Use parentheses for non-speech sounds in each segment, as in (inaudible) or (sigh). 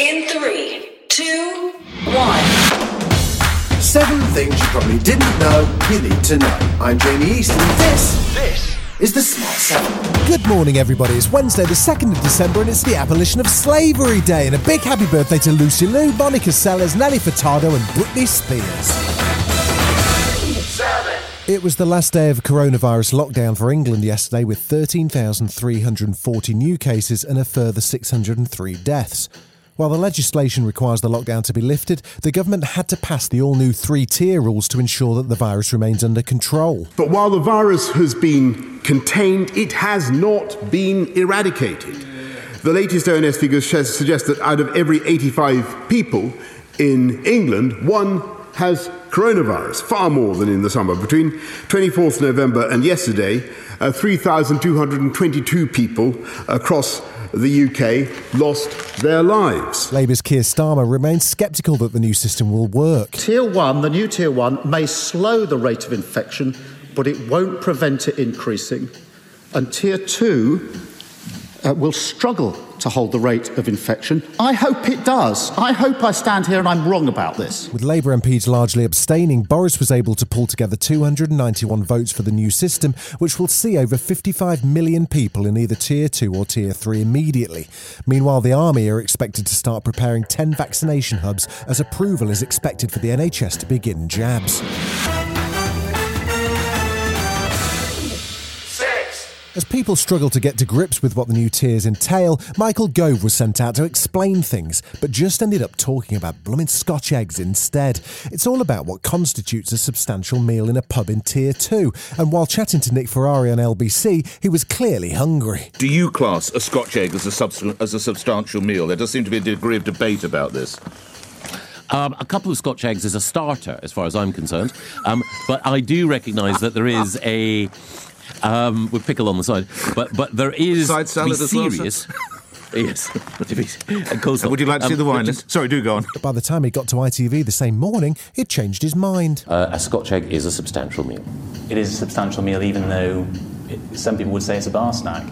In three, two, one. Seven things you probably didn't know you need to know. I'm Jamie East, and this, this is the Smart Seven. Good morning, everybody. It's Wednesday, the 2nd of December, and it's the abolition of slavery day. And a big happy birthday to Lucy Liu, Monica Seles, Nelly Furtado, and Britney Spears. It was the last day of coronavirus lockdown for England yesterday, with 13,340 new cases and a further 603 deaths. While the legislation requires the lockdown to be lifted, the government had to pass the all new three tier rules to ensure that the virus remains under control. But while the virus has been contained, it has not been eradicated. The latest ONS figures suggest that out of every 85 people in England, one has coronavirus, far more than in the summer. Between 24th November and yesterday, uh, 3,222 people across the UK lost their lives. Labour's Keir Starmer remains sceptical that the new system will work. Tier 1, the new Tier 1, may slow the rate of infection, but it won't prevent it increasing. And Tier 2 uh, will struggle to hold the rate of infection. I hope it does. I hope I stand here and I'm wrong about this. With Labour MPs largely abstaining, Boris was able to pull together 291 votes for the new system, which will see over 55 million people in either Tier 2 or Tier 3 immediately. Meanwhile, the Army are expected to start preparing 10 vaccination hubs as approval is expected for the NHS to begin jabs. As people struggle to get to grips with what the new tiers entail, Michael Gove was sent out to explain things, but just ended up talking about blooming Scotch eggs instead. It's all about what constitutes a substantial meal in a pub in Tier 2, and while chatting to Nick Ferrari on LBC, he was clearly hungry. Do you class a Scotch egg as a, subs- as a substantial meal? There does seem to be a degree of debate about this. Um, a couple of Scotch eggs is a starter, as far as I'm concerned. Um, but I do recognise that there is a um, with pickle on the side. But but there is Side salad to be as well, serious. (laughs) yes. To be- and coleslaw. Would you like to see Um, the wine list? Sorry, do go on. By the time he got to ITV the same morning, he'd changed his mind. Uh, a Scotch egg is a substantial meal. It is a substantial meal, even though it, some people would say it's a bar snack.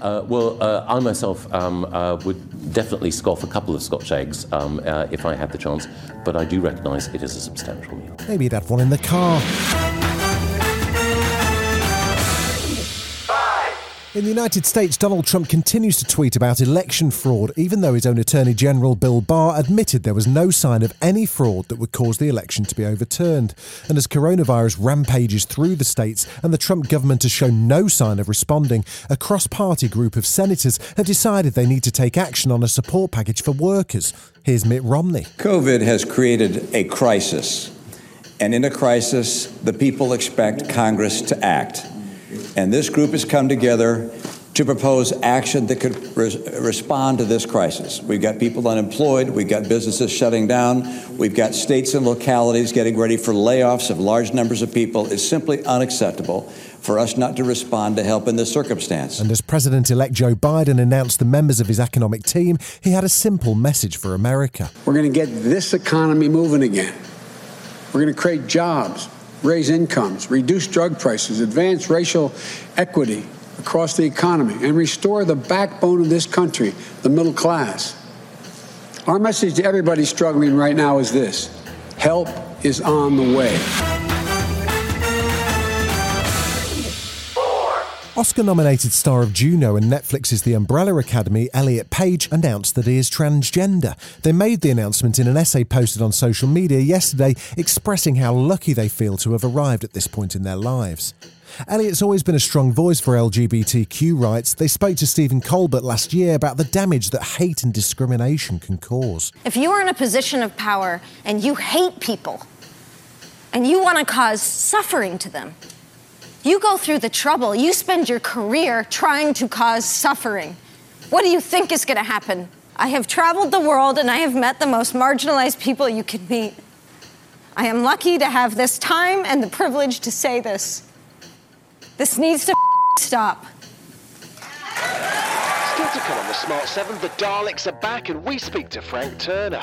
Uh, well, uh, I myself um, uh, would definitely scoff a couple of Scotch eggs um, uh, if I had the chance, but I do recognise it is a substantial meal. Maybe he'd have one in the car. In the United States, Donald Trump continues to tweet about election fraud, even though his own Attorney General Bill Barr admitted there was no sign of any fraud that would cause the election to be overturned. And as coronavirus rampages through the states and the Trump government has shown no sign of responding, a cross party group of senators have decided they need to take action on a support package for workers. Here's Mitt Romney. COVID has created a crisis. And in a crisis, the people expect Congress to act. And this group has come together to propose action that could res- respond to this crisis. We've got people unemployed, we've got businesses shutting down, we've got states and localities getting ready for layoffs of large numbers of people. It's simply unacceptable for us not to respond to help in this circumstance. And as President elect Joe Biden announced the members of his economic team, he had a simple message for America. We're going to get this economy moving again. We're going to create jobs, raise incomes, reduce drug prices, advance racial equity across the economy, and restore the backbone of this country, the middle class. Our message to everybody struggling right now is this help is on the way. Oscar nominated star of Juno and Netflix's The Umbrella Academy, Elliot Page, announced that he is transgender. They made the announcement in an essay posted on social media yesterday expressing how lucky they feel to have arrived at this point in their lives. Elliot's always been a strong voice for LGBTQ rights. They spoke to Stephen Colbert last year about the damage that hate and discrimination can cause. If you are in a position of power and you hate people and you want to cause suffering to them, you go through the trouble, you spend your career trying to cause suffering. What do you think is going to happen? I have traveled the world and I have met the most marginalized people you could meet. I am lucky to have this time and the privilege to say this. This needs to (laughs) stop. Still to come on the Smart 7, the Daleks are back and we speak to Frank Turner.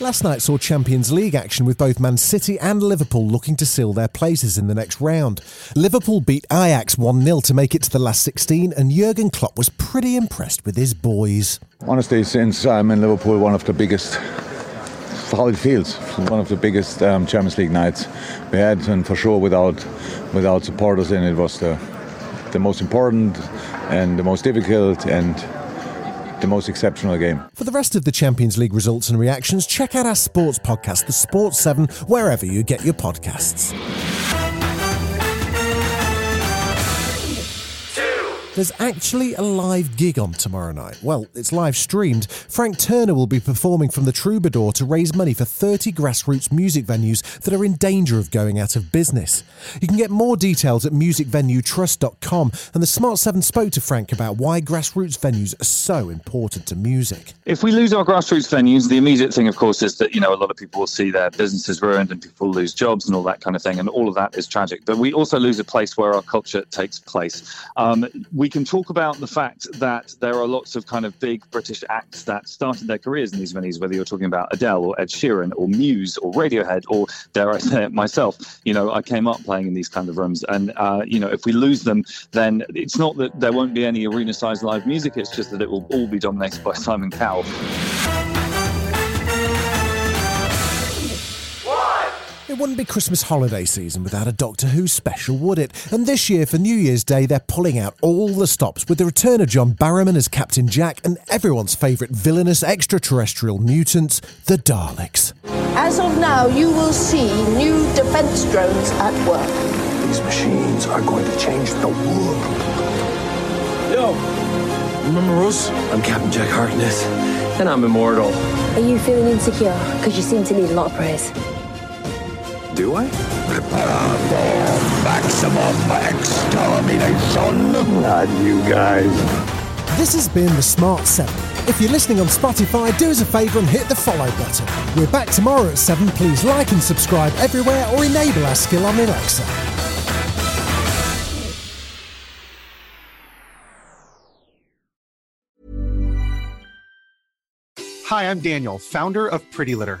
Last night saw Champions League action with both Man City and Liverpool looking to seal their places in the next round. Liverpool beat Ajax 1 0 to make it to the last 16, and Jurgen Klopp was pretty impressed with his boys. Honestly, since I'm in Liverpool, one of the biggest how it feels. One of the biggest um, Champions League nights we had, and for sure, without without supporters in it, was the the most important and the most difficult and the most exceptional game. For the rest of the Champions League results and reactions, check out our sports podcast, The Sports 7, wherever you get your podcasts. There's actually a live gig on tomorrow night. Well, it's live streamed. Frank Turner will be performing from the Troubadour to raise money for 30 grassroots music venues that are in danger of going out of business. You can get more details at musicvenuetrust.com, and the Smart 7 spoke to Frank about why grassroots venues are so important to music. If we lose our grassroots venues, the immediate thing, of course, is that you know a lot of people will see their businesses ruined and people lose jobs and all that kind of thing, and all of that is tragic. But we also lose a place where our culture takes place. Um, we can talk about the fact that there are lots of kind of big British acts that started their careers in these venues, whether you're talking about Adele or Ed Sheeran or Muse or Radiohead or dare I say it myself. You know, I came up playing in these kind of rooms, and uh, you know, if we lose them, then it's not that there won't be any arena-sized live music. It's just that it will all be dominated by Simon Cowell. Wouldn't be Christmas holiday season without a Doctor Who special, would it? And this year, for New Year's Day, they're pulling out all the stops with the return of John Barrowman as Captain Jack and everyone's favourite villainous extraterrestrial mutants, the Daleks. As of now, you will see new defense drones at work. These machines are going to change the world. Yo, remember us? I'm Captain Jack Harkness, and I'm immortal. Are you feeling insecure? Because you seem to need a lot of praise. Do I? Prepare for maximum extermination. Not you guys. This has been the Smart 7. If you're listening on Spotify, do us a favour and hit the follow button. We're back tomorrow at 7. Please like and subscribe everywhere or enable our skill on Alexa. Hi, I'm Daniel, founder of Pretty Litter.